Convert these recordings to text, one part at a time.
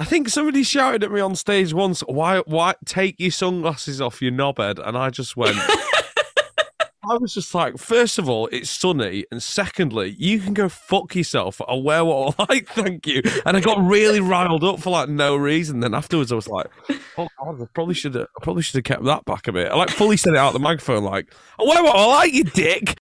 I think somebody shouted at me on stage once, "Why, why take your sunglasses off, you knobhead?" And I just went. I was just like, first of all, it's sunny, and secondly, you can go fuck yourself. I'll wear what I like, thank you. And I got really riled up for like no reason. Then afterwards, I was like, oh god, I probably should have, I probably should have kept that back a bit. I like fully said it out the microphone, like, I'll wear what I like, you dick.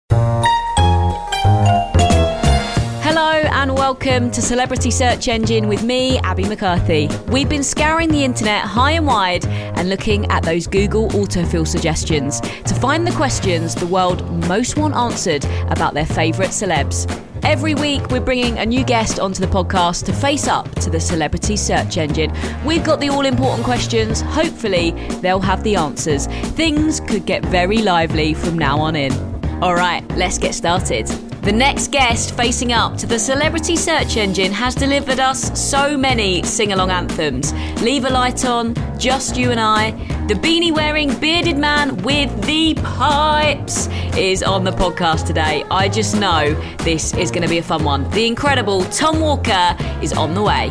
And welcome to Celebrity Search Engine with me, Abby McCarthy. We've been scouring the internet high and wide and looking at those Google autofill suggestions to find the questions the world most want answered about their favourite celebs. Every week, we're bringing a new guest onto the podcast to face up to the celebrity search engine. We've got the all important questions. Hopefully, they'll have the answers. Things could get very lively from now on in. All right, let's get started. The next guest facing up to the celebrity search engine has delivered us so many sing along anthems. Leave a light on, Just You and I, the beanie wearing bearded man with the pipes is on the podcast today. I just know this is going to be a fun one. The incredible Tom Walker is on the way.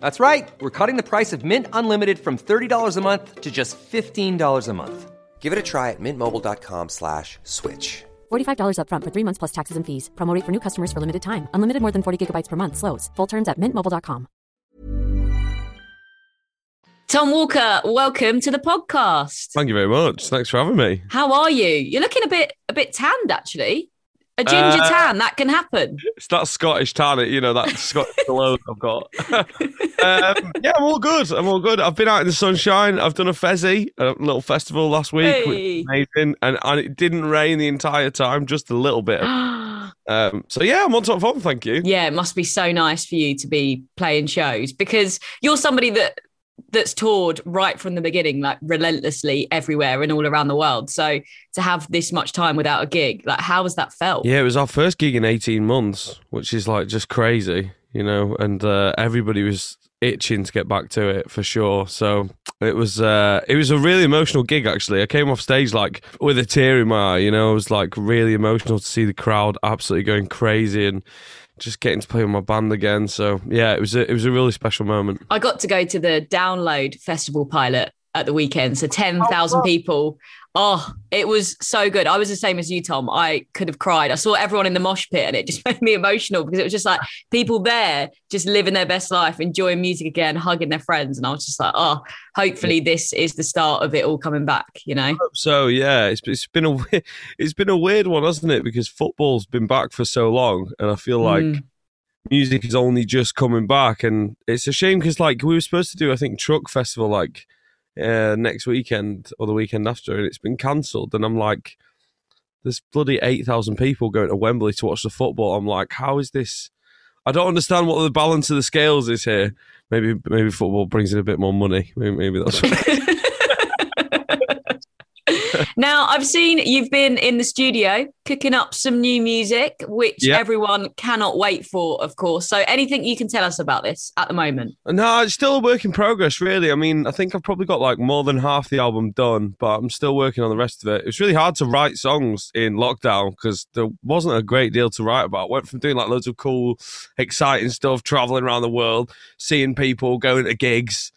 That's right. We're cutting the price of Mint Unlimited from $30 a month to just $15 a month. Give it a try at mintmobile.com slash switch. $45 upfront for three months plus taxes and fees. Promote for new customers for limited time. Unlimited more than 40 gigabytes per month. Slows. Full terms at mintmobile.com. Tom Walker, welcome to the podcast. Thank you very much. Thanks for having me. How are you? You're looking a bit a bit tanned actually. A ginger Uh, tan, that can happen. It's that Scottish tan, you know, that Scottish cologne I've got. um, yeah, I'm all good. I'm all good. I've been out in the sunshine. I've done a Fezzy, a little festival last week. Hey. amazing. And, and it didn't rain the entire time, just a little bit. Um, so, yeah, I'm on top form, thank you. yeah, it must be so nice for you to be playing shows because you're somebody that that's toured right from the beginning, like relentlessly everywhere and all around the world. So to have this much time without a gig, like how has that felt? Yeah, it was our first gig in 18 months, which is like just crazy, you know, and uh, everybody was itching to get back to it for sure. So it was uh, it was a really emotional gig actually. I came off stage like with a tear in my eye, you know, it was like really emotional to see the crowd absolutely going crazy and just getting to play with my band again. So yeah, it was a, it was a really special moment. I got to go to the Download Festival pilot at the weekend. So 10,000 people. Oh, it was so good. I was the same as you, Tom. I could have cried. I saw everyone in the mosh pit and it just made me emotional because it was just like people there just living their best life, enjoying music again, hugging their friends. And I was just like, oh, hopefully this is the start of it all coming back, you know? So yeah, it's it's been a it's been a weird one, hasn't it? Because football's been back for so long, and I feel like Mm. music is only just coming back, and it's a shame because like we were supposed to do, I think, Truck Festival like uh, next weekend or the weekend after, and it's been cancelled. And I'm like, there's bloody eight thousand people going to Wembley to watch the football. I'm like, how is this? I don't understand what the balance of the scales is here. Maybe maybe football brings in a bit more money. Maybe, maybe that's. now, I've seen you've been in the studio cooking up some new music, which Yeah. everyone cannot wait for, of course. So, anything you can tell us about this at the moment? No, it's still a work in progress, really. I mean, I think I've probably got like more than half the album done, but I'm still working on the rest of it. It was really hard to write songs in lockdown because there wasn't a great deal to write about. Went from doing like loads of cool, exciting stuff, traveling around the world, seeing people, going to gigs,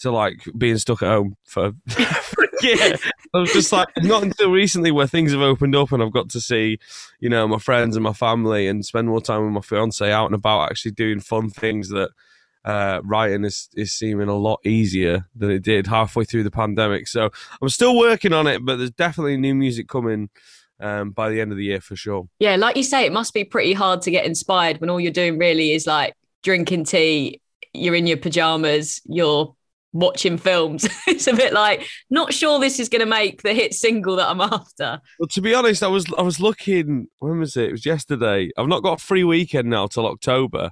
to like being stuck at home for, for a year. I was just like, not until recently where things have opened up and I've got to see, you know, my friends and my family and spend more time with my fiance out and about, actually doing fun things that uh, writing is is seeming a lot easier than it did halfway through the pandemic. So I'm still working on it, but there's definitely new music coming um, by the end of the year for sure. Yeah, like you say, it must be pretty hard to get inspired when all you're doing really is like drinking tea, you're in your pajamas, you're watching films. it's a bit like not sure this is going to make the hit single that I'm after. Well, to be honest, I was I was looking. When was it? It was yesterday. I've not got a free weekend now till October,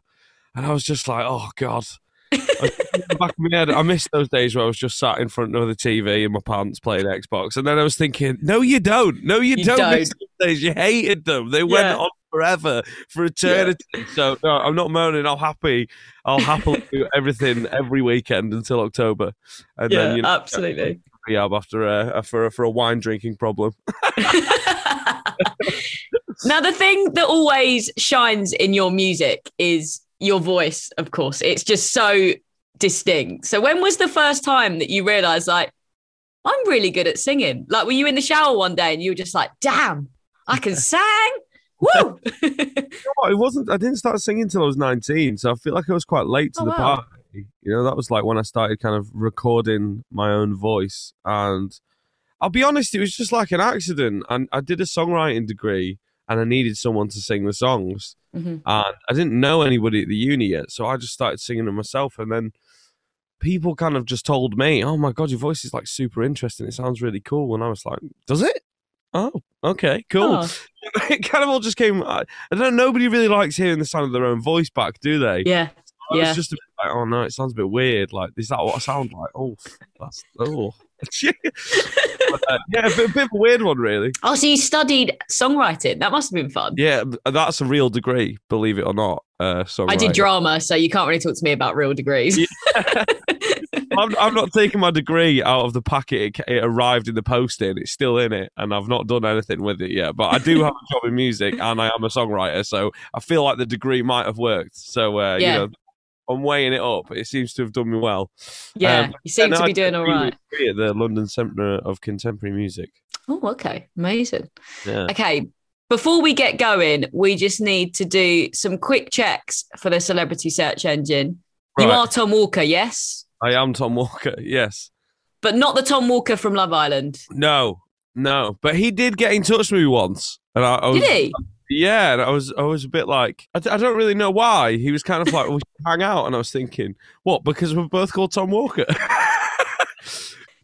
and I was just like, oh god. I back of my head, I missed those days where I was just sat in front of the TV in my pants playing Xbox, and then I was thinking, no, you don't, no, you, You don't. don't. days. You hated them. They went on forever, for eternity. So no, I'm not moaning. I'll happy. I'll happily do everything every weekend until October, and Yeah, then you know, absolutely. rehab after a for a, for a wine drinking problem. now, the thing that always shines in your music is your voice, of course. It's just so distinct. So, when was the first time that you realized, like, I'm really good at singing? Like, were you in the shower one day and you were just like, damn, I can sing? Woo! Oh, it wasn't. I didn't start singing until I was 19, so I feel like I was quite late to Oh, the wow. party. You know, that was like when I started kind of recording my own voice, and I'll be honest, it was just like an accident. And I did a songwriting degree, and I needed someone to sing the songs, Mhm. and I didn't know anybody at the uni yet, so I just started singing them myself, and then. People kind of just told me, "Oh my god, your voice is like super interesting. It sounds really cool." And I was like, "Does it? Oh, okay, cool." Oh, it kind of all just came. I don't know. Nobody really likes hearing the sound of their own voice back, do they? yeah. Yeah. just a bit like, oh no, it sounds a bit weird. Like, is that what I sound like? Oh, that's oh. But, uh, yeah, a bit, a bit of a weird one, really. Oh, so you studied songwriting? That must have been fun. Yeah, that's a real degree, believe it or not. Uh. I did drama, so you can't really talk to me about real degrees. I'm, I'm not taking my degree out of the packet. It, it arrived in the post in. It's still in it, and I've not done anything with it yet. But I do have a job in music, and I am a songwriter, so I feel like the degree might have worked. So uh, Yeah. you know, I'm weighing it up. It seems to have done me well. yeah, Um, you seem to I be doing all right. at the London Centre of Contemporary Music. Oh, okay. Amazing. Yeah. Okay. Before we get going, we just need to do some quick checks for the celebrity search engine. You are Tom Walker, yes, I am Tom Walker. Yes. but not the Tom Walker from Love Island. No. No. But he did get in touch with me once, and I, I was, Did he? Yeah, and I was I was a bit like I don't really know why. He was kind of like we should hang out, and I was thinking, what? Because we're both called Tom Walker.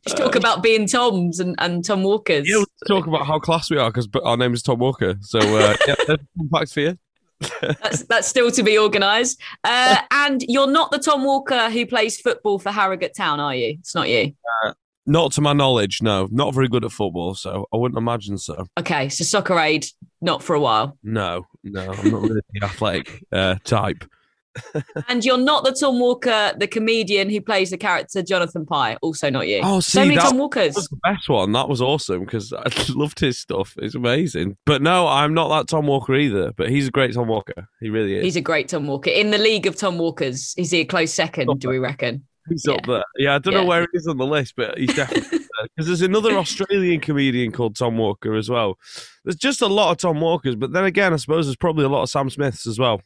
Just talk about being Toms and, and Tom Walkers. yeah, talk about how class we are because our name is Tom Walker. So uh, yeah, some facts for you. That's, that's still to be organised. Uh, and you're not the Tom Walker who plays football for Harrogate Town, are you? It's not you. Not to my knowledge, no. Not very good at football, so I wouldn't imagine so. Okay, so soccer aid, not for a while. No, no, I'm not really the athletic uh, type. And you're not the Tom Walker, the comedian who plays the character Jonathan Pie. Also not you. Oh, so see, many that- Tom Walkers. That was the best one. That was awesome because I loved his stuff. It's amazing. But no, I'm not that Tom Walker either. But he's a great Tom Walker. He really is. He's a great Tom Walker. In the league of Tom Walkers, is he a close second, do we reckon? He's up Yeah. there. Yeah, I don't Yeah. know where he is on the list, but he's definitely. Because there's another Australian comedian called Tom Walker as well. There's just a lot of Tom Walkers, but then again, I suppose there's probably a lot of Sam Smiths as well.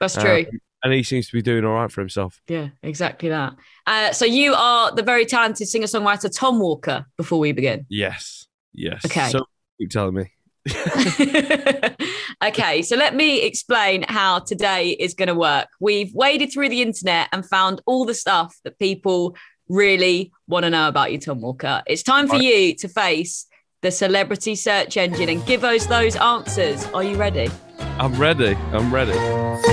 That's true. Um, and he seems to be doing all right for himself. yeah, exactly that. Uh, so you are the very talented singer songwriter Tom Walker before we begin. Yes. Yes. Okay. So keep telling me. okay, so let me explain how today is going to work. We've waded through the internet and found all the stuff that people really want to know about you, Tom Walker. It's time for you to face the celebrity search engine and give us those answers. Are you ready? I'm ready. I'm ready.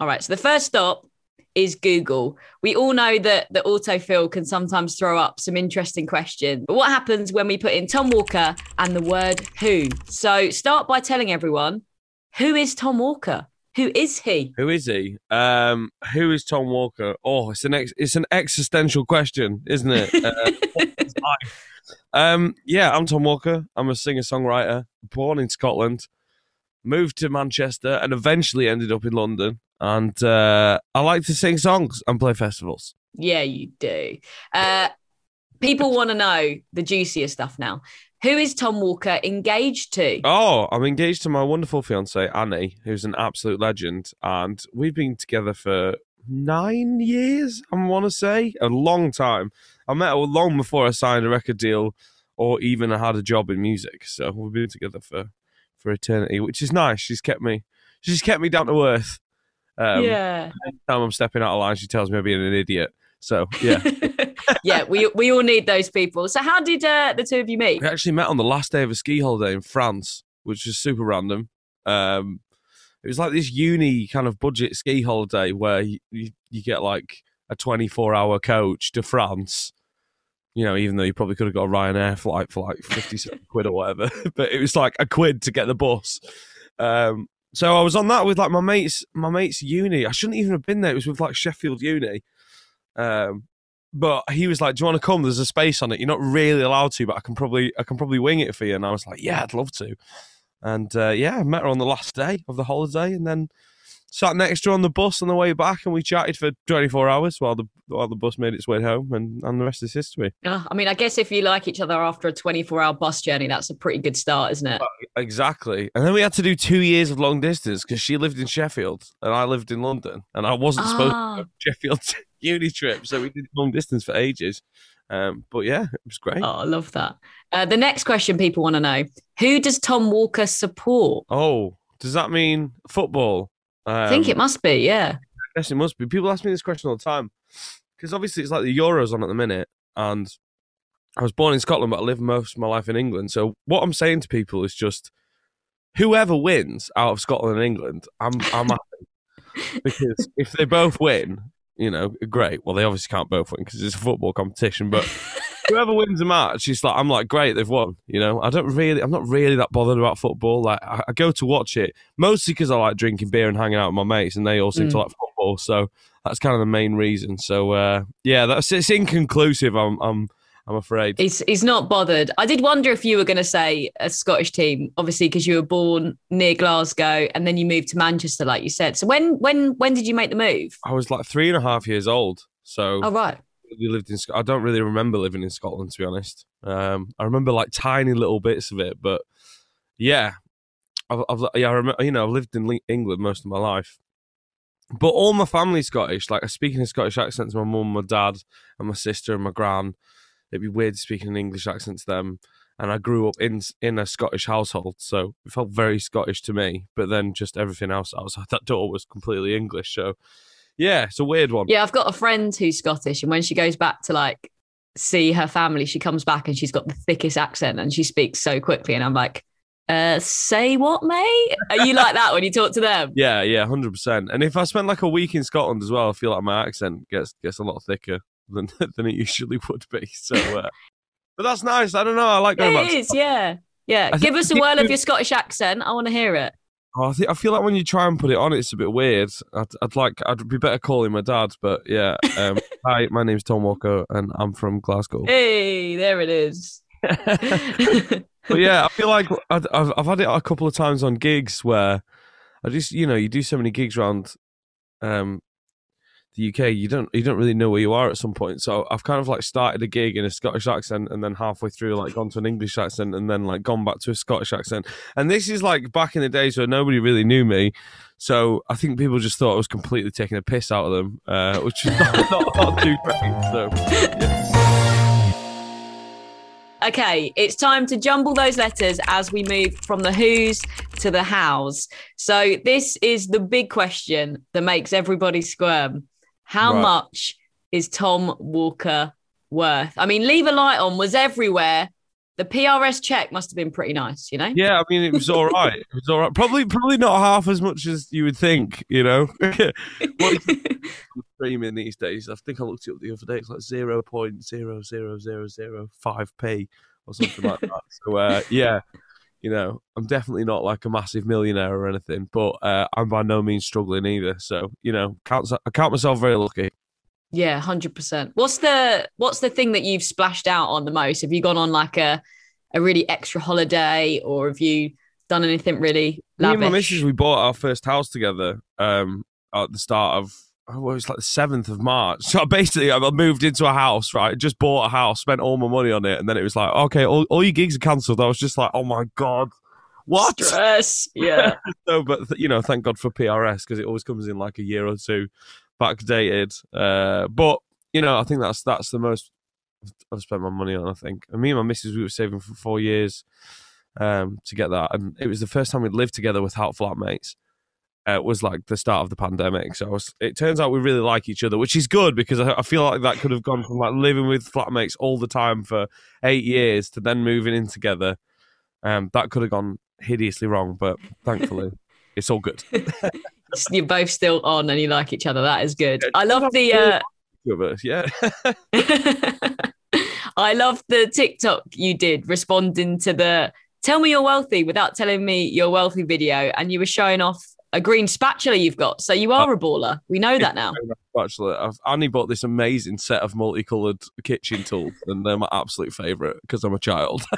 All right, so the first stop is Google. We all know that the autofill can sometimes throw up some interesting questions. But what happens when we put in Tom Walker and the word who? So start by telling everyone who is Tom Walker? Who is he? Who is he? Um, who is Tom Walker? Oh, it's an ex- it's an existential question, isn't it? Uh, what is life? um, yeah, I'm Tom Walker. I'm a singer songwriter, born in Scotland, moved to Manchester, and eventually ended up in London. And uh, I like to sing songs and play festivals. Yeah, you do. Uh, people want to know the juicier stuff now. Who is Tom Walker engaged to? Oh, I'm engaged to my wonderful fiance Annie, who's an absolute legend, and we've been together for nine years. I want to say a long time. I met her long before I signed a record deal, or even I had a job in music. So we've been together for for eternity, which is nice. She's kept me. She's kept me down to earth. Um, yeah. Time I'm stepping out of line, she tells me I'm being an idiot. So yeah, yeah, we we all need those people. So how did uh, the two of you meet? we actually met on the last day of a ski holiday in France, which was super random. Um, it was like this uni kind of budget ski holiday where you, you, you get like a 24 hour coach to France. You know, even though you probably could have got a Ryanair flight for like 57 quid or whatever, but it was like a quid to get the bus. Um, so I was on that with like my mates, my mates uni. I shouldn't even have been there. It was with like Sheffield Uni. Um, but he was like, "Do you want to come? There's a space on it. You're not really allowed to, but I can probably, I can probably wing it for you." And I was like, "Yeah, I'd love to." And uh, yeah, I met her on the last day of the holiday, and then sat next to her on the bus on the way back, and we chatted for 24 hours while the while the bus made its way home, and, and the rest is history. Uh, I mean, I guess if you like each other after a 24 hour bus journey, that's a pretty good start, isn't it? Exactly. And then we had to do two years of long distance because she lived in Sheffield and I lived in London, and I wasn't supposed to Ah. to Sheffield uni trip, so we did long distance for ages. Um, but yeah, it was great. Oh, I love that. Uh, the next question people want to know Who does Tom Walker support? Oh, does that mean football? Um, I think it must be, yeah. I guess it must be. People ask me this question all the time because obviously it's like the Euros on at the minute, and I was born in Scotland, but I lived most of my life in England. So what I'm saying to people is just whoever wins out of Scotland and England, I'm I'm happy because if they both win, you know, great. Well, they obviously can't both win because it's a football competition, but. Whoever wins a match, it's like I'm like, great, they've won. You know, I don't really, I'm not really that bothered about football. Like, I, I go to watch it mostly because I like drinking beer and hanging out with my mates, and they all seem to Mm. like football. So that's kind of the main reason. So uh, yeah, that's it's inconclusive. I'm I'm I'm afraid. He's, he's not bothered. I did wonder if you were going to say a Scottish team, obviously, because you were born near Glasgow and then you moved to Manchester, like you said. So when when when did you make the move? I was like three and a half years old, so Oh, right. We lived in. I don't really remember living in Scotland to be honest. Um, I remember like tiny little bits of it, but yeah, I've, I've yeah, I remember. You know, I've lived in England most of my life. But all my family's Scottish. Like I speak in a Scottish accent to my mum, my dad, and my sister and my gran. It'd be weird speaking an English accent to them. And I grew up in in a Scottish household, so it felt very Scottish to me. But then just everything else outside that door was completely English. So yeah, it's a weird one. Yeah, I've got a friend who's Scottish, and when she goes back to like see her family, she comes back and she's got the thickest accent and she speaks so quickly. And I'm like, uh, say what, mate? Are you like that when you talk to them? Yeah, yeah, hundred percent. And if I spend like a week in Scotland as well, I feel like my accent gets gets a lot thicker than than it usually would be. So, uh, but that's nice. I don't know. I like going back. It to yeah. Yeah. I Give us a whirl of your Scottish accent. I want to hear it. Oh, I, think, I feel like when you try and put it on, it's a bit weird. I'd, I'd like, I'd be better calling my dad, but yeah. Um, hi, my name's Tom Walker, and I'm from Glasgow. Hey, there it is. but yeah, I feel like I'd, I've I've had it a couple of times on gigs where I just you know you do so many gigs around um the UK you don't you don't really know where you are at some point. So I've kind of like started a gig in a Scottish accent and then halfway through like gone to an English accent and then like gone back to a Scottish accent. And this is like back in the days where nobody really knew me. So I think people just thought I was completely taking a piss out of them, uh, which is not, not, not too great. So Okay, it's time to jumble those letters as we move from the who's to the hows. So, this is the big question that makes everybody squirm. How Right. much is Tom Walker worth? I mean, Leave a Light On was everywhere. The PRS check must have been pretty nice, you know? Yeah, I mean it was all right. It was all right. Probably, probably not half as much as you would think. You know, what is streaming these days? I think I looked it up the other day. It's like zero point zero zero zero zero five p or something like that. So uh, yeah, you know, I'm definitely not like a massive millionaire or anything, but uh, I'm by no means struggling either. So you know, count, I count myself very lucky. Yeah, hundred percent. What's the what's the thing that you've splashed out on the most? Have you gone on like a a really extra holiday, or have you done anything really lavish? Me and my missus, we bought our first house together um, at the start of, it was like the seventh of March. So basically, I moved into a house, right? Just bought a house, spent all my money on it, and then it was like, okay, all, all your gigs are cancelled. I was just like, oh my god, what? Stress. Yeah. no, but th- you know, thank God for PRS because it always comes in like a year or two backdated. Uh, but you know, I think that's that's the most I've spent my money on. I think, and me and my missus, we were saving for four years um, to get that, and it was the first time we'd lived together without flatmates. Uh, was like the start of the pandemic, so was, it turns out we really like each other, which is good because I, I feel like that could have gone from like living with flatmates all the time for eight years to then moving in together. Um, that could have gone hideously wrong, but thankfully, it's all good. You're both still on and you like each other. That is good. I love the. Uh... yeah. I love the TikTok you did responding to the "Tell me you're wealthy" without telling me you're wealthy video, and you were showing off a green spatula you've got. So you are uh, a baller. We know that now. Spatula. I've only bought this amazing set of multicolored kitchen tools, and they're my absolute favorite because I'm a child.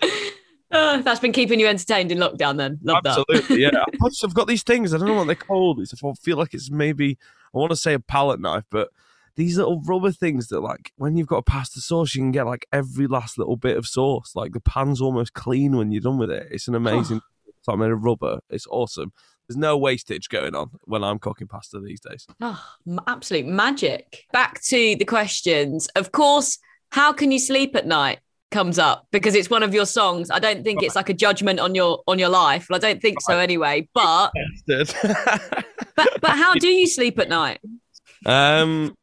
Oh, that's been keeping you entertained in lockdown then. Love that. Absolutely, that. yeah. I've, I've got these things. I don't know what they're called. It's, I feel like it's maybe, I want to say a palette knife, but these little rubber things that, like, when you've got a pasta sauce, you can get like every last little bit of sauce. Like the pan's almost clean when you're done with it. It's an oh, amazing, it's like made of rubber. It's awesome. There's no wastage going on when I'm cooking pasta these days. Oh, absolute magic. Back to the questions. Of course, how can you sleep at night? comes up because it's one of your songs. I don't think it's like a judgment on your on your life. Well, I don't think so anyway. But but but how do you sleep at night? Um,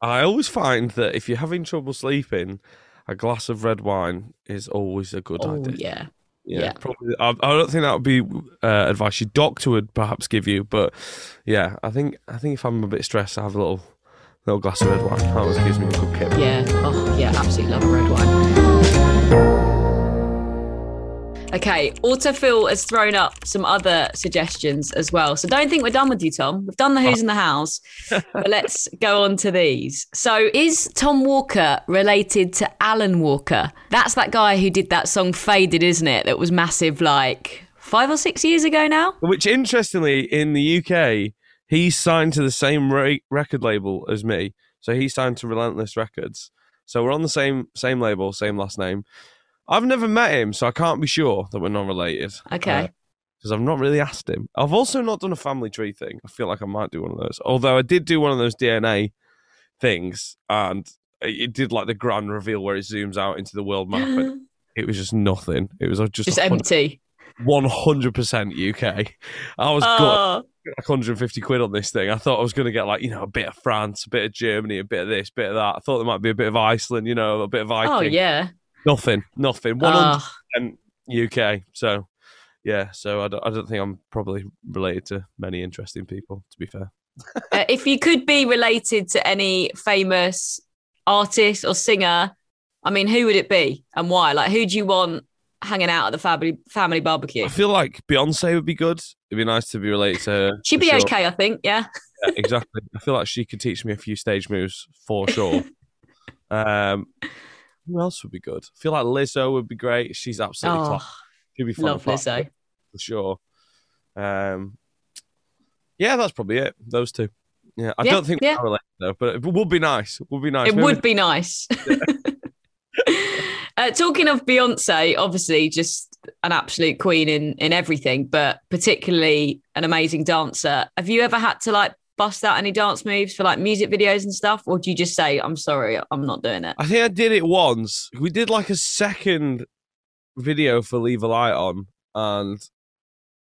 I always find that if you're having trouble sleeping, a glass of red wine is always a good oh, idea. Yeah. Yeah, yeah. probably. I, I, don't think that would be uh, advice your doctor would perhaps give you, but yeah, I think I think if I'm a bit stressed, I have a little little glass of red wine. That always gives me a good kick. Yeah. Oh, yeah. Absolutely love a red wine. Okay, Autofill has thrown up some other suggestions as well. So don't think we're done with you, Tom. We've done the who's in the house, but let's go on to these. So is Tom Walker related to Alan Walker? That's that guy who did that song Faded, isn't it? That was massive like five or six years ago now. Which interestingly, in the UK, he's signed to the same re- record label as me. So he signed to Relentless Records. So we're on the same same label, same last name. I've never met him, so I can't be sure that we're not related. Okay. Because uh, I've not really asked him. I've also not done a family tree thing. I feel like I might do one of those. Although I did do one of those DNA things, and it did like the grand reveal where it zooms out into the world map. and it was just nothing. It was just just empty. One hundred percent UK. I was oh. like 150 quid on this thing. I thought I was going to get like you know a bit of France, a bit of Germany, a bit of this, a bit of that. I thought there might be a bit of Iceland, you know, a bit of Viking. Oh yeah. Nothing, nothing. One hundred UK. So, yeah. So I don't, I don't think I'm probably related to many interesting people. To be fair. uh, if you could be related to any famous artist or singer, I mean, who would it be and why? Like, who do you want hanging out at the family family barbecue? I feel like Beyonce would be good. It'd be nice to be related to her. She'd be sure. okay, I think. Yeah. yeah. Exactly. I feel like she could teach me a few stage moves for sure. um, who else would be good? I feel like Lizzo would be great. She's absolutely oh, top. She'd be fun. Love Lizzo for sure. Um, yeah, that's probably it. Those two. Yeah, I yeah, don't think yeah. we're related though, but it would be nice. It would be nice. It Maybe. would be nice. uh, talking of Beyonce, obviously, just an absolute queen in in everything, but particularly an amazing dancer. Have you ever had to like bust out any dance moves for like music videos and stuff, or do you just say, "I'm sorry, I'm not doing it"? I think I did it once. We did like a second video for Leave a Light On, and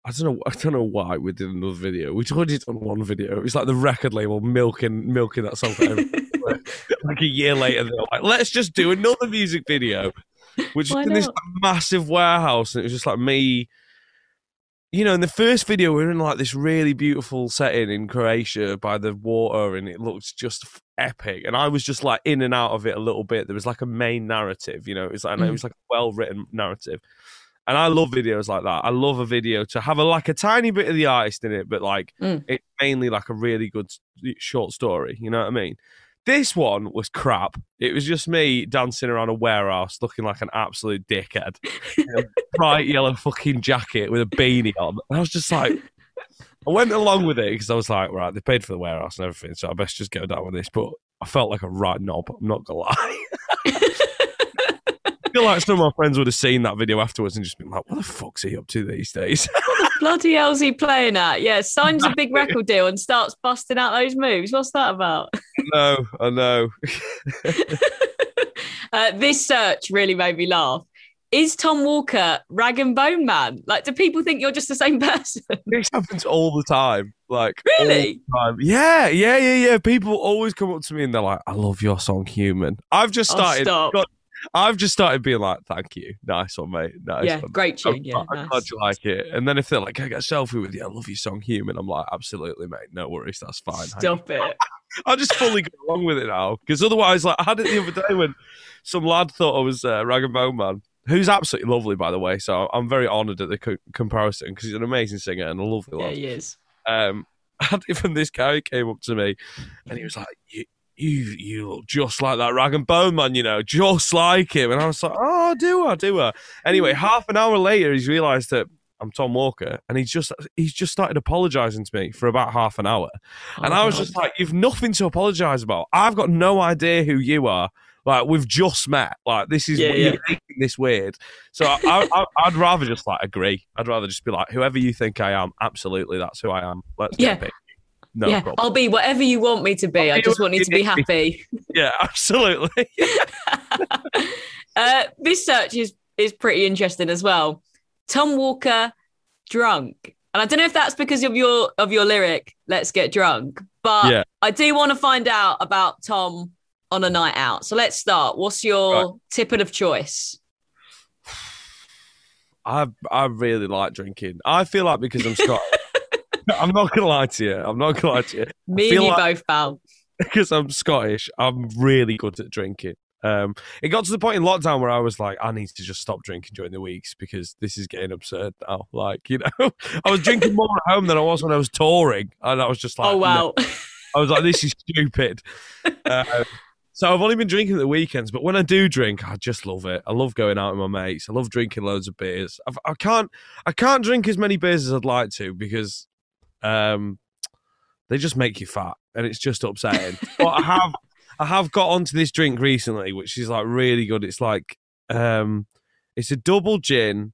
I don't know. I don't know why we did another video. We did on one video. It was like the record label milking milking that song like a year later, they're like, "Let's just do another music video," which is in this massive warehouse, and it was just like me you know, in the first video, we are in like this really beautiful setting in Croatia by the water, and it looks just epic. And I was just like in and out of it a little bit. There was like a main narrative, you know, it was like mm. it was like a well written narrative. And I love videos like that. I love a video to have a like a tiny bit of the artist in it, but like mm. it's mainly like a really good short story. You know what I mean? This one was crap. It was just me dancing around a warehouse looking like an absolute dickhead. Um, bright yellow fucking jacket with a beanie on. And I was just like, I went along with it because I was like, right, they paid for the warehouse and everything, so I best just go down with this. But I felt like a right knob. I'm not gonna lie. Feel like some of my friends would have seen that video afterwards and just been like, "What the fuck's he up to these days?" What the bloody hell's he playing at? Yeah, signs a big record deal and starts busting out those moves. What's that about? no, I know. uh, this search really made me laugh. Is Tom Walker rag and bone man? Like, do people think you're just the same person? this happens all the time. Like, Really? time. Yeah, yeah, yeah, yeah. People always come up to me and they're like, "I love your song, Human." I've just Oh, started. stop. I've just started being like, "Thank you, nice one, mate. Nice yeah, one." great I'm. Yeah, I'm nice. glad you like it. And then if they're like, "Can I get a selfie with you? I love your song, Human." I'm like, "Absolutely, mate. No worries. That's fine." Stop it. I just fully go along with it now because otherwise, like I had it the other day when some lad thought I was uh, Rag and Bone Man, who's absolutely lovely, by the way. So I'm very honoured at the co- comparison because he's an amazing singer and a lovely Yeah, lad. he is. Um, and even this guy came up to me and he was like, "You, you, look just like that Rag and Bone Man, you know, just like him." And I was like, "Oh, do I? Do I?" Anyway, mm. half an hour later, he's realised that. I'm Tom Walker, and he's just he's just started apologising to me for about half an hour. Oh, and Oh, I was God. just like, you've nothing to apologize about. I've got no idea who you are. Like, we've just met. Like, this is, Yeah, you're making this weird. So I, I, I, I'd rather just, like, agree. I'd rather just be like, whoever you think I am, absolutely, that's who I am. Let's Yeah. No yeah, problem. I'll be whatever you want me to be. I'll I just want you to be happy. Yeah, absolutely. uh, this search is is pretty interesting as well. Tom Walker, drunk, and I don't know if that's because of your of your lyric "Let's get drunk," but Yeah. I do want to find out about Tom on a night out. So let's start. What's your Right. tippet of choice? I, I really like drinking. I feel like because I'm Scottish. I'm not gonna lie to you. I'm not gonna lie to you. Me and you like- both, pal. because I'm Scottish, I'm really good at drinking. Um, it got to the point in lockdown where I was like, I need to just stop drinking during the weeks because this is getting absurd now. Like, you know, I was drinking more at home than I was when I was touring, and I was just like, oh no. I was like, this is stupid. Uh, so I've only been drinking at the weekends, but when I do drink, I just love it. I love going out with my mates. I love drinking loads of beers. I've, I can't, I can't drink as many beers as I'd like to because, um, they just make you fat, and it's just upsetting. but I have, I have got onto this drink recently, which is like really good. It's like, um, it's a double gin,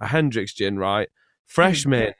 a Hendrick's gin, right? Fresh mint,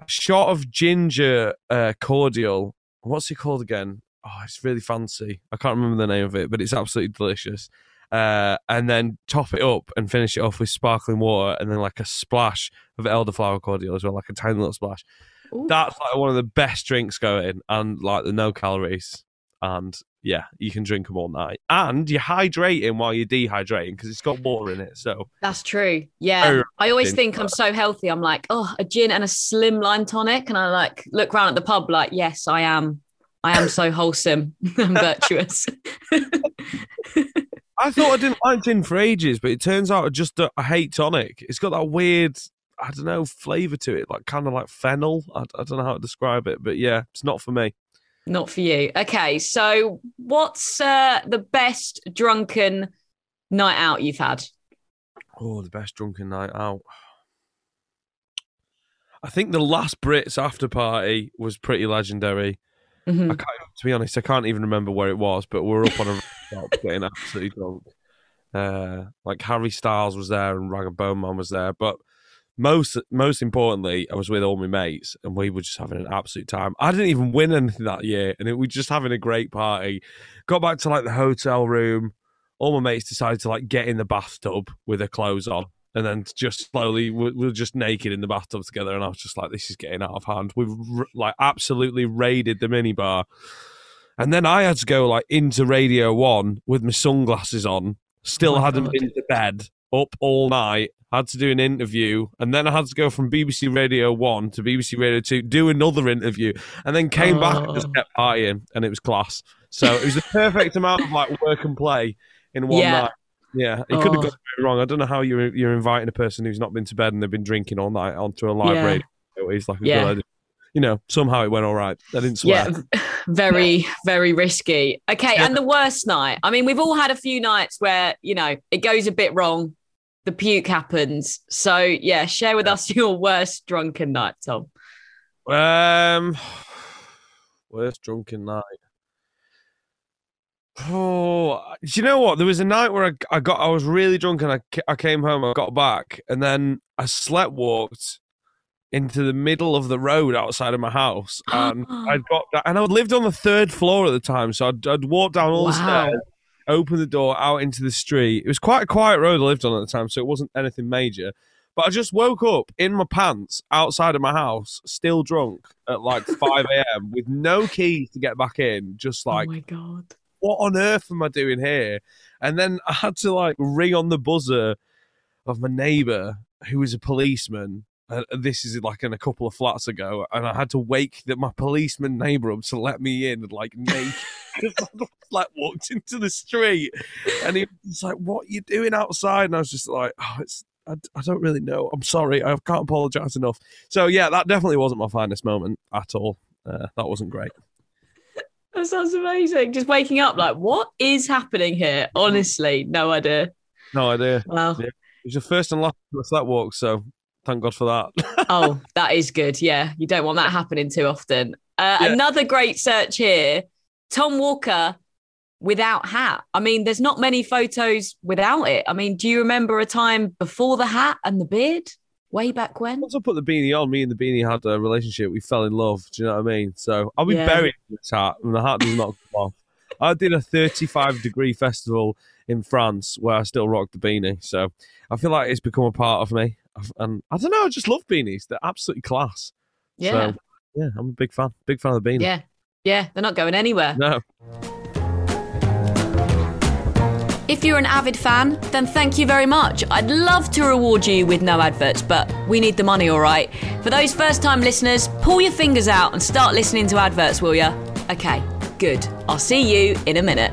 a shot of ginger uh, cordial. What's it called again? Oh, it's really fancy. I can't remember the name of it, but it's absolutely delicious. Uh, and then top it up and finish it off with sparkling water, and then like a splash of elderflower cordial as well, like a tiny little splash. Ooh. That's like one of the best drinks going, and like the no calories, and yeah, you can drink them all night, and you're hydrating while you're dehydrating because it's got water in it. So That's true. Yeah. I always think I'm so healthy. I'm like, oh, a gin and a slim lime tonic. And I like look around at the pub, like, yes, I am. I am so wholesome and virtuous. I thought I didn't like gin for ages, but it turns out I just I hate tonic. It's got that weird, I don't know, flavor to it, like kind of like fennel. I, I don't know how to describe it, but yeah, it's not for me. Not for you. Okay. So, what's uh, the best drunken night out you've had? Oh, the best drunken night out. I think the last Brits after party was pretty legendary. Mhm. I can't, to be honest, I can't even remember where it was, but we are up on a rooftop getting absolutely drunk. Uh, like Harry Styles was there and Rag and Bone Man was there, but most most importantly, I was with all my mates and we were just having an absolute time. I didn't even win anything that year, and it, we were just having a great party. Got back to like the hotel room. All my mates decided to like get in the bathtub with their clothes on. And then just slowly, we we were just naked in the bathtub together, and I was just like, "This is getting out of hand." We've r- like absolutely raided the minibar, and then I had to go like into Radio One with my sunglasses on. Still Oh hadn't God. been to bed, up all night. Had to do an interview, and then I had to go from BBC Radio One to BBC Radio Two, do another interview, and then came back and just Oh. kept partying, and it was class. So it was the perfect amount of like work and play in one Yeah. night. Yeah, it could have Oh. gone very wrong. I don't know how you're you're inviting a person who's not been to bed and they've been drinking all night onto a live Yeah. radio. It's like a Yeah. good idea. You know, somehow it went all right. I didn't swear. Yeah, very, very risky. Okay, and the worst night. I mean, we've all had a few nights where you know it goes a bit wrong, the puke happens. So yeah, share with us your worst drunken night, Tom. Um, worst drunken night. Oh, do you know what? There was a night where I, I got I was really drunk and I, I came home. I got back and then I slept walked into the middle of the road outside of my house and I'd got and I lived on the third floor at the time, so I'd, I'd walk down all the stairs, open the door out into the street. It was quite a quiet road I lived on at the time, so it wasn't anything major. But I just woke up in my pants outside of my house, still drunk at like 5 a.m. with no keys to get back in, just like, oh my god. what on earth am I doing here? And then I had to like ring on the buzzer of my neighbor who was a policeman. Uh, this is like in a couple of flats ago, and I had to wake the, my policeman neighbor up to let me in, like naked. Like walked into the street, and he was like, "What are you doing outside?" And I was just like, "Oh, it's." I, I don't really know. I'm sorry. I can't apologize enough. So yeah, that definitely wasn't my finest moment at all. Uh, that wasn't great. That sounds amazing. Just waking up like, what is happening here? Honestly, no idea. No idea. Wow. Yeah. It was your first and last slept walk, so thank God for that. oh, that is good. Yeah, you don't want that happening too often. Uh, Yeah. Another great search here: Tom Walker without hat. I mean, there's not many photos without it. I mean, do you remember a time before the hat and the beard, way back when? Once I put the beanie on, me and the beanie had a relationship. We fell in love. Do you know what I mean? So I'll be Yeah. buried in this hat, and the hat does not come off. I did a 35 degree festival in France where I still rocked the beanie. So I feel like it's become a part of me. And I don't know, I just love beanies. They're absolutely class. Yeah, So, yeah, I'm a big fan. Big fan of the beanie. yeah, yeah. They're not going anywhere. No. If you're an avid fan, then thank you very much. I'd love to reward you with no adverts, but we need the money, all right? For those first time listeners, pull your fingers out and start listening to adverts, will ya? Okay, good. I'll see you in a minute.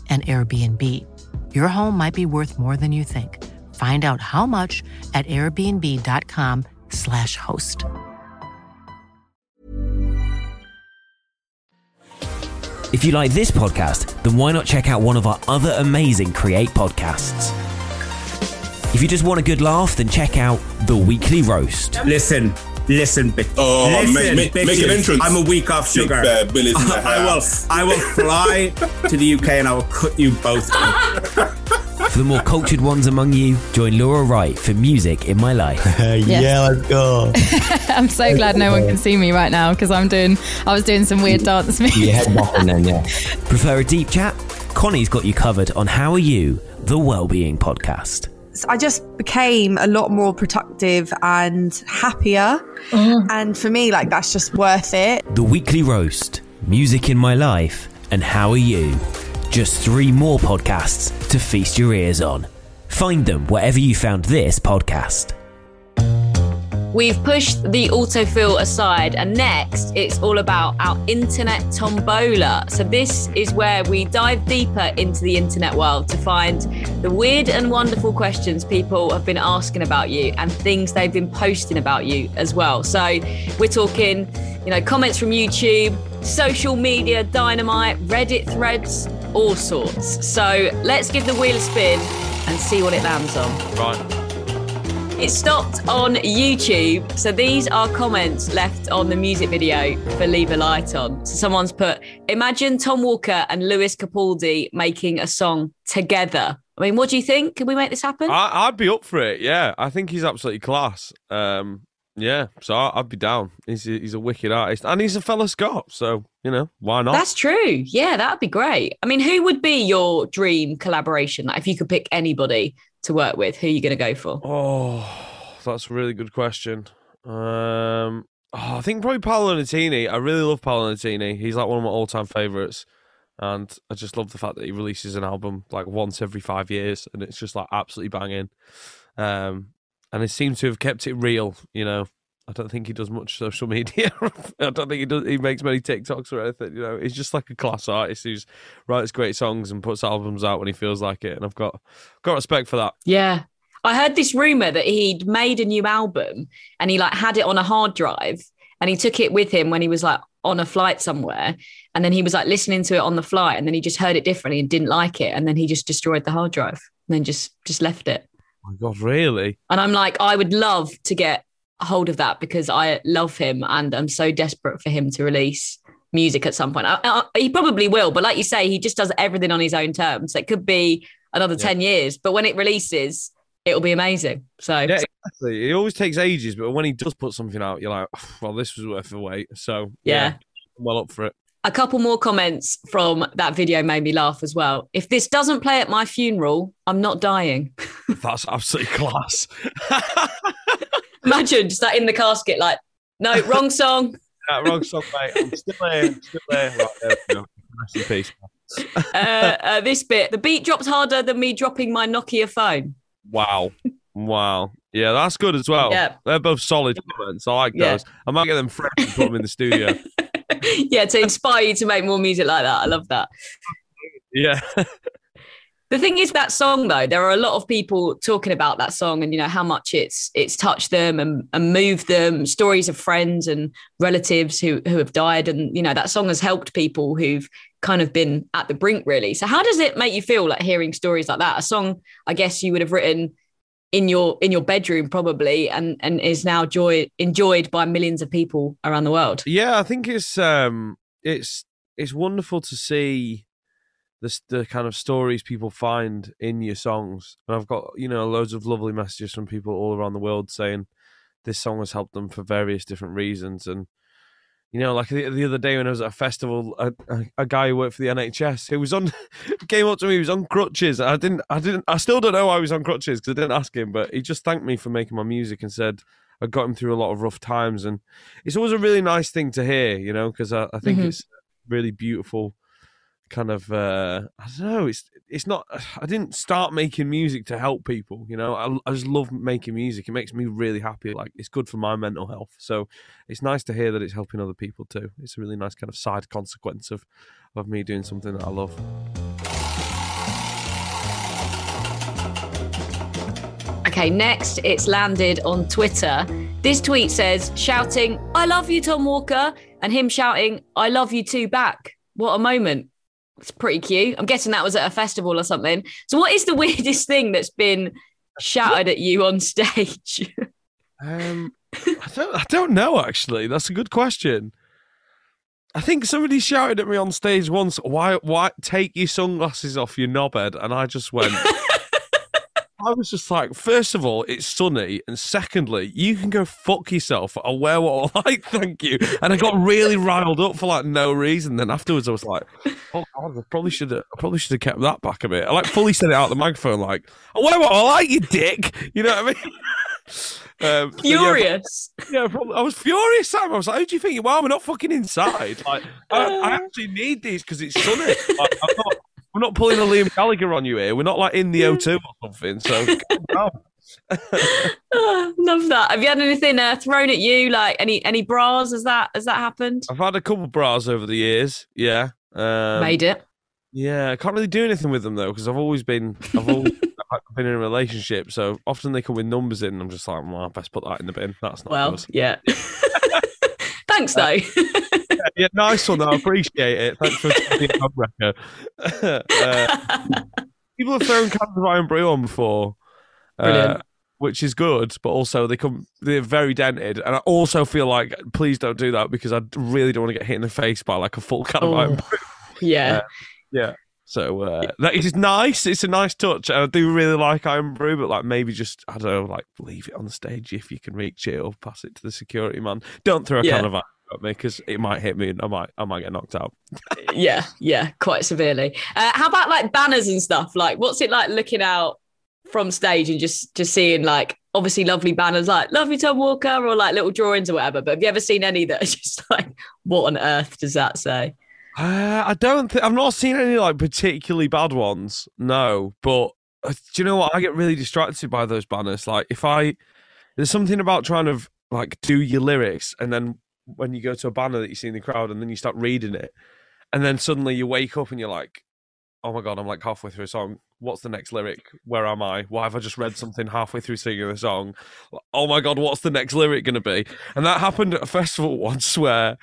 an Airbnb. Your home might be worth more than you think. Find out how much at airbnb.com/slash host. If you like this podcast, then why not check out one of our other amazing Create podcasts? If you just want a good laugh, then check out The Weekly Roast. Listen, listen, bitch. Oh, listen, make- make- make an entrance. I'm a week off Big sugar. Bear Billy's in I will. I will fly to the UK and I will cut you both. For the more cultured ones among you, join Laura Wright for Music in My Life. Yeah, let's go. I'm so glad no one can see me right now because I'm doing. I was doing some weird dance moves. head bopping then, yeah. Prefer a deep chat? Connie's got you covered on How Are You, the Wellbeing Podcast. I just became a lot more productive and happier. Mm. And for me, like, that's just worth it. The Weekly Roast, Music in My Life, and How Are You? Just three more podcasts to feast your ears on. Find them wherever you found this podcast. We've pushed the autofill aside, and next it's all about our internet tombola. So, this is where we dive deeper into the internet world to find the weird and wonderful questions people have been asking about you and things they've been posting about you as well. So, we're talking, you know, comments from YouTube, social media, dynamite, Reddit threads, all sorts. So, let's give the wheel a spin and see what it lands on. Right. It stopped on YouTube. So these are comments left on the music video for Leave a Light On. So someone's put, imagine Tom Walker and Lewis Capaldi making a song together. I mean, what do you think? Can we make this happen? I, I'd be up for it. Yeah, I think he's absolutely class. Um, yeah, so I, I'd be down. He's a, he's a wicked artist, and he's a fellow Scot. So you know why not? That's true. Yeah, that'd be great. I mean, who would be your dream collaboration? Like, if you could pick anybody to work with, who are you going to go for? Oh, that's a really good question. Um, oh, I think probably Paolo Nutini. I really love Paolo Nutini. He's like one of my all-time favorites, and I just love the fact that he releases an album like once every five years, and it's just like absolutely banging. Um, and he seems to have kept it real. You know, I don't think he does much social media. I don't think he does. He makes many TikToks or anything. You know, he's just like a class artist who's writes great songs and puts albums out when he feels like it. And I've got got respect for that. Yeah. I heard this rumor that he'd made a new album and he like had it on a hard drive and he took it with him when he was like on a flight somewhere and then he was like listening to it on the flight and then he just heard it differently and didn't like it and then he just destroyed the hard drive and then just just left it. Oh my god, really? And I'm like I would love to get hold of that because I love him and I'm so desperate for him to release music at some point. I, I, he probably will, but like you say, he just does everything on his own terms. It could be another Yeah. 10 years, but when it releases, it'll be amazing. So, Yeah, exactly. It always takes ages, but when he does put something out, you're like, oh, well, this was worth the wait. So Yeah. I'm well up for it. a couple more comments from that video made me laugh as well. If this doesn't play at my funeral, I'm not dying. That's absolutely class. Imagine just that in the casket, like, no, wrong song. Yeah, wrong song, mate. I'm still here. I'm still here. Right, there we go. Rest in peace. uh, uh, this bit, the beat drops harder than me dropping my Nokia phone. Wow. Wow. Yeah, that's good as well. Yeah. They're both solid comments. I like Yeah. those. I might get them fresh and put them in the studio. yeah, to inspire you to make more music like that. I love that. Yeah. The thing is that song though, there are a lot of people talking about that song and you know how much it's it's touched them and, and moved them, stories of friends and relatives who who have died and you know that song has helped people who've kind of been at the brink really. So how does it make you feel like hearing stories like that? A song I guess you would have written in your in your bedroom probably and and is now joy enjoyed by millions of people around the world. Yeah, I think it's um it's it's wonderful to see the the kind of stories people find in your songs. And I've got, you know, loads of lovely messages from people all around the world saying this song has helped them for various different reasons and you know, like the, the other day when I was at a festival, a, a, a guy who worked for the NHS, who was on, came up to me, he was on crutches. I didn't, I didn't, I still don't know why he was on crutches because I didn't ask him, but he just thanked me for making my music and said I got him through a lot of rough times. And it's always a really nice thing to hear, you know, because I, I think Mhm. it's really beautiful kind of uh i don't know it's it's not i didn't start making music to help people you know I, I just love making music it makes me really happy like it's good for my mental health so it's nice to hear that it's helping other people too it's a really nice kind of side consequence of of me doing something that i love Okay, next it's landed on Twitter. This tweet says, shouting, I love you, Tom Walker, and him shouting, I love you too back. What a moment. It's pretty cute. I'm guessing that was at a festival or something. So, what is the weirdest thing that's been shouted at you on stage? Um, I don't, I don't know. Actually, that's a good question. I think somebody shouted at me on stage once, "Why, why take your sunglasses off, you knobhead?" And I just went. I was just like, first of all, it's sunny, and secondly, you can go fuck yourself. I'll wear what I like, thank you. And I got really riled up for like no reason. Then afterwards, I was like, oh god, I probably should have, I probably should have kept that back a bit. I like fully said it out the microphone, like, I wear what I like, you dick. You know what I mean? Um, so yeah, Furious. yeah, probably. I was furious. Sam. I was like, "Who do you think you are? We're not fucking inside. Like, I, I actually need these because it's sunny. Like, I'm not, I'm not pulling a Liam Gallagher on you here. We're not like in the O2 or something. So. Oh, love that. Have you had anything uh, thrown at you? Like any any bras? Has that has that happened? I've had a couple bras over the years. Yeah. Um, Made it. Yeah, I can't really do anything with them though because I've always been I've always been in a relationship. So often they come with numbers in. And I'm just like, well, I best put that in the bin. That's not Well, good. yeah. Thanks though. yeah, yeah, nice one. Though. I appreciate it. Thanks for being a record. uh, people have thrown cans of Irn-Bru on before, uh, which is good. But also they come they're very dented, and I also feel like please don't do that because I really don't want to get hit in the face by like a full can of Irn-Bru. yeah. Uh, yeah. So uh, that is nice. It's a nice touch, I do really like Irn-Bru. But like maybe just I don't know, like leave it on the stage if you can reach it, or pass it to the security man. Don't throw a Yeah. can of iron at me because it might hit me and I might I might get knocked out. yeah, yeah, quite severely. Uh, how about like banners and stuff? Like, what's it like looking out from stage and just just seeing like obviously lovely banners like "Love you, Tom Walker" or like little drawings or whatever? But have you ever seen any that are just like, what on earth does that say? Uh, I don't think I've not seen any like particularly bad ones. No, but uh, do you know what? I get really distracted by those banners. Like if I there's something about trying to like do your lyrics and then when you go to a banner that you see in the crowd and then you start reading it and then suddenly you wake up and you're like, oh my god, I'm like halfway through a song. What's the next lyric? Where am I? Why have I just read something halfway through singing the song? Oh my god, what's the next lyric going to be? And that happened at a festival once where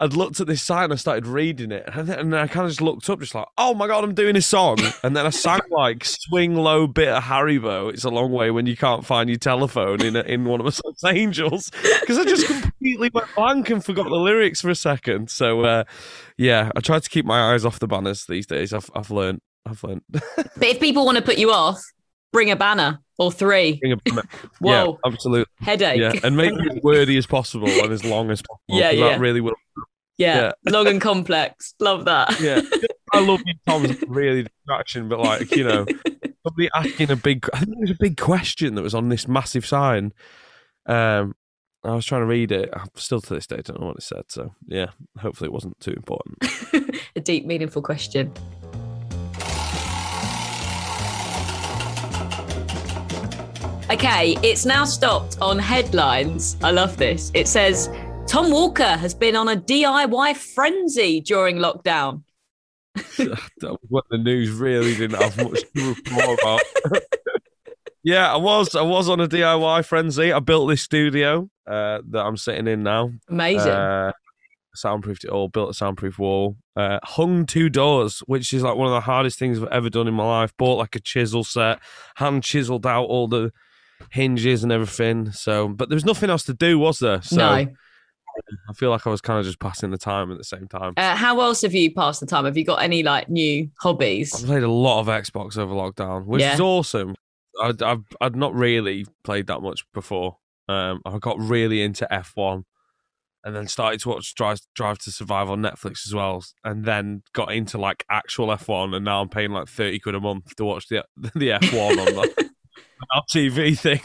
I'd looked at this sign and I started reading it, and then, and then I kind of just looked up, just like, oh my god, I'm doing a song, and then I sang like "Swing Low" bit of Haribo. It's a long way when you can't find your telephone in a, in one of us angels because I just completely went blank and forgot the lyrics for a second. So uh, yeah, I try to keep my eyes off the banners these days. I've I've learned. I've learned. But if people want to put you off, bring a banner or three. Whoa. Yeah, absolutely. Headache. Yeah, and make it as wordy as possible and as long as possible. Yeah, yeah. That really will. Yeah, long and complex. Love that. Yeah, I love you, Tom's really distraction, but like you know, somebody asking a big. I think there was a big question that was on this massive sign. Um, I was trying to read it. I'm still to this day don't know what it said. So yeah, hopefully it wasn't too important. a deep, meaningful question. Okay, it's now stopped on headlines. I love this. It says Tom Walker has been on a DIY frenzy during lockdown. that what the news really didn't have much to report about. yeah, I was. I was on a DIY frenzy. I built this studio uh, that I'm sitting in now. Amazing. Uh, soundproofed it all. Built a soundproof wall. Uh, hung two doors, which is like one of the hardest things I've ever done in my life. Bought like a chisel set, hand chiseled out all the hinges and everything. So, but there was nothing else to do, was there? So, no. I feel like I was kind of just passing the time at the same time. Uh, how else have you passed the time? Have you got any like new hobbies? I played a lot of Xbox over lockdown, which Yeah. is awesome. I'd, I've I'd not really played that much before. Um, I got really into F1, and then started to watch Drive Drive to Survive on Netflix as well, and then got into like actual F1, and now I'm paying like thirty quid a month to watch the the F1 on the TV thing.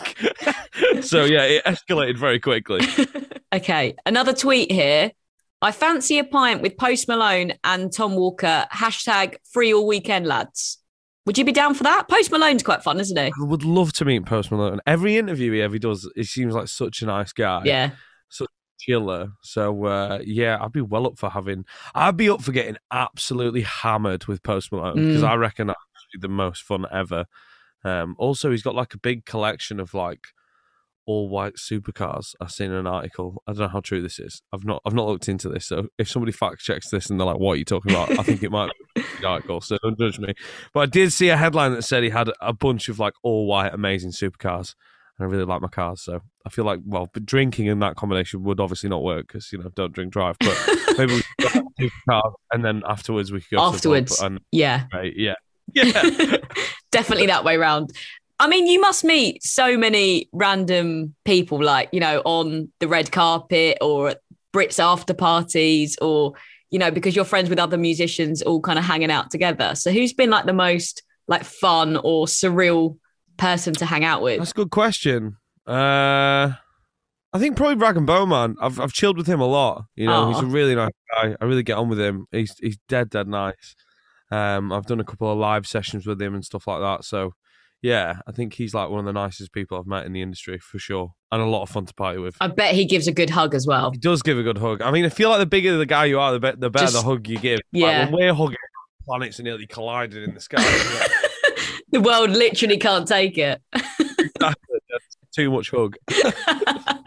so yeah, it escalated very quickly. Okay, another tweet here. I fancy a pint with Post Malone and Tom Walker. Hashtag free all weekend, lads. Would you be down for that? Post Malone's quite fun, isn't he? I would love to meet Post Malone. Every interview he ever does, he seems like such a nice guy. Yeah. Such a chiller. So uh, yeah, I'd be well up for having. I'd be up for getting absolutely hammered with Post Malone because Mm. I reckon that's actually the most fun ever. Um, also, he's got like a big collection of like all white supercars. I've seen an article. I don't know how true this is. I've not. I've not looked into this. So if somebody fact checks this and they're like, "What are you talking about?" I think it might be the article. So don't judge me. But I did see a headline that said he had a bunch of like all white amazing supercars. And I really like my cars, so I feel like well, but drinking in that combination would obviously not work because you know don't drink drive. But maybe we could supercars, and then afterwards we could go Afterwards, To the pub and, yeah. right, yeah, yeah. Definitely that way round. I mean, you must meet so many random people, like, you know, on the red carpet or at Brits after parties, or, you know, because you're friends with other musicians all kind of hanging out together. So who's been like the most like fun or surreal person to hang out with? That's a good question. Uh, I think probably Rag'n'Bone Man. I've I've chilled with him a lot. You know, he's a really nice guy. I really get on with him. He's he's dead dead nice. Um, I've done a couple of live sessions with him and stuff like that. So yeah, I think he's like one of the nicest people I've met in the industry for sure, and a lot of fun to party with. I bet he gives a good hug as well. He does give a good hug. I mean, I feel like the bigger the guy you are, the, be- the better Just- the hug you give. yeah. Like when we're hugging, planets are nearly colliding in the sky. The world literally can't take it. Exactly. Too much hug.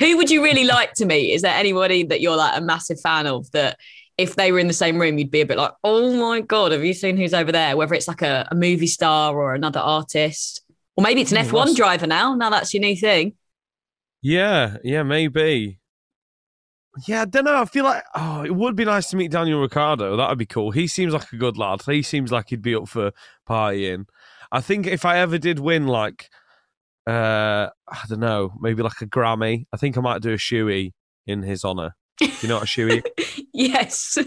Who would you really like to meet? Is there anybody that you're like a massive fan of that if they were in the same room, you'd be a bit like, oh my God, have you seen who's over there? Whether it's like a, a movie star or another artist. Or maybe it's an Oh, F1 that's- driver now. Now that's your new thing. Yeah, yeah, maybe. Yeah, I don't know. I feel like oh, it would be nice to meet Daniel Ricciardo. That would be cool. He seems like a good lad. He seems like he'd be up for partying. I think if I ever did win, like, uh, I don't know, maybe like a Grammy, I think I might do a shoey in his honor. You know a shoey? yes.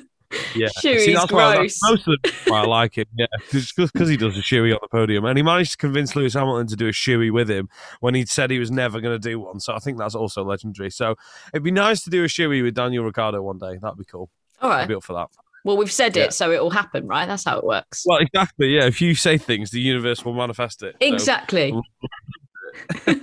Yeah, Shoey's See, that's why I- gross. most of the why I like him. Yeah, because he does a shoey on the podium, and he managed to convince Lewis Hamilton to do a shoey with him when he said he was never going to do one. So I think that's also legendary. So it'd be nice to do a shoey with Daniel Ricciardo one day. That'd be cool. All right. I'd be up for that. Well, we've said Yeah. it, so it will happen, right? That's how it works. Well, exactly. Yeah, if you say things, the universe will manifest it. So- Exactly.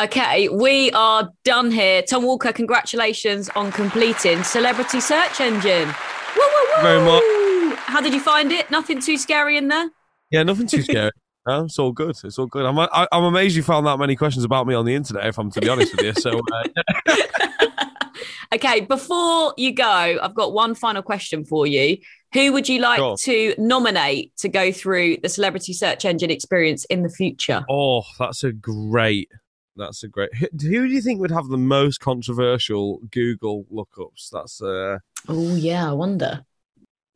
Okay, we are done here. Tom Walker, congratulations on completing Celebrity Search Engine. Woo, woo, woo. Very much. How did you find it? Nothing too scary in there? Yeah, nothing too scary. No, it's all good. It's all good. I'm I, I'm amazed you found that many questions about me on the internet. If I'm to be honest with you, so uh, Okay, before you go, I've got one final question for you. Who would you like Sure. to nominate to go through the Celebrity Search Engine experience in the future? Oh, that's a great. That's a great. Who, who do you think would have the most controversial Google lookups? That's uh, Oh, yeah, I wonder.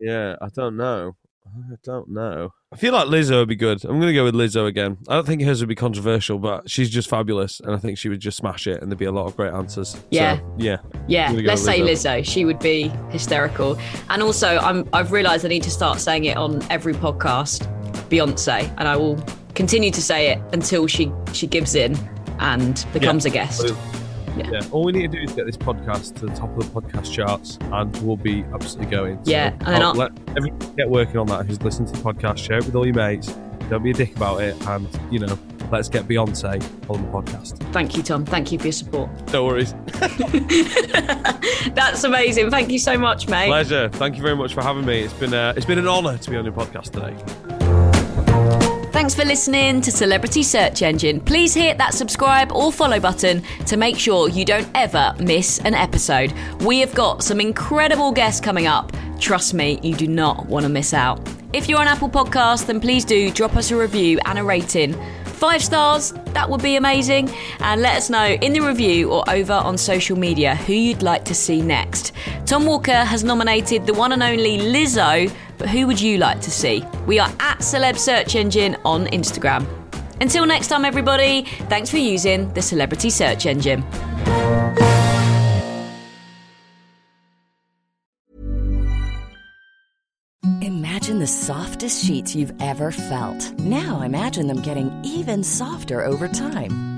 yeah. I don't know. I don't know. I feel like Lizzo would be good. I'm gonna go with Lizzo again. I don't think hers would be controversial, but she's just fabulous, and I think she would just smash it, and there'd be a lot of great answers. So, Yeah. yeah, Yeah, go let's with say Lizzo. She would be hysterical. And also, I'm, I've realised I need to start saying it on every podcast, Beyonce, and I will continue to say it until she she gives in and becomes a guest. Yeah. All we need to do is get this podcast to the top of the podcast charts, and we'll be absolutely going. So Yeah, and I'll I'll- let everyone get working on that. Who's listening to the podcast? Share it with all your mates. Don't be a dick about it, and you know, let's get Beyonce on the podcast. Thank you, Tom. Thank you for your support. No worries. That's amazing. Thank you so much, mate. Pleasure. Thank you very much for having me. It's been uh, it's been an honour to be on your podcast today. Thanks for listening to Celebrity Search Engine. Please hit that subscribe or follow button to make sure you don't ever miss an episode. We have got some incredible guests coming up. Trust me, you do not want to miss out. If you're on Apple Podcasts, then please do drop us a review and a rating. Five stars, that would be amazing. And let us know in the review or over on social media who you'd like to see next. Tom Walker has nominated the one and only Lizzo, but who would you like to see? We are at Celeb Search Engine on Instagram. Until next time, everybody, thanks for using the Celebrity Search Engine. Imagine the softest sheets you've ever felt. Now imagine them getting even softer over time.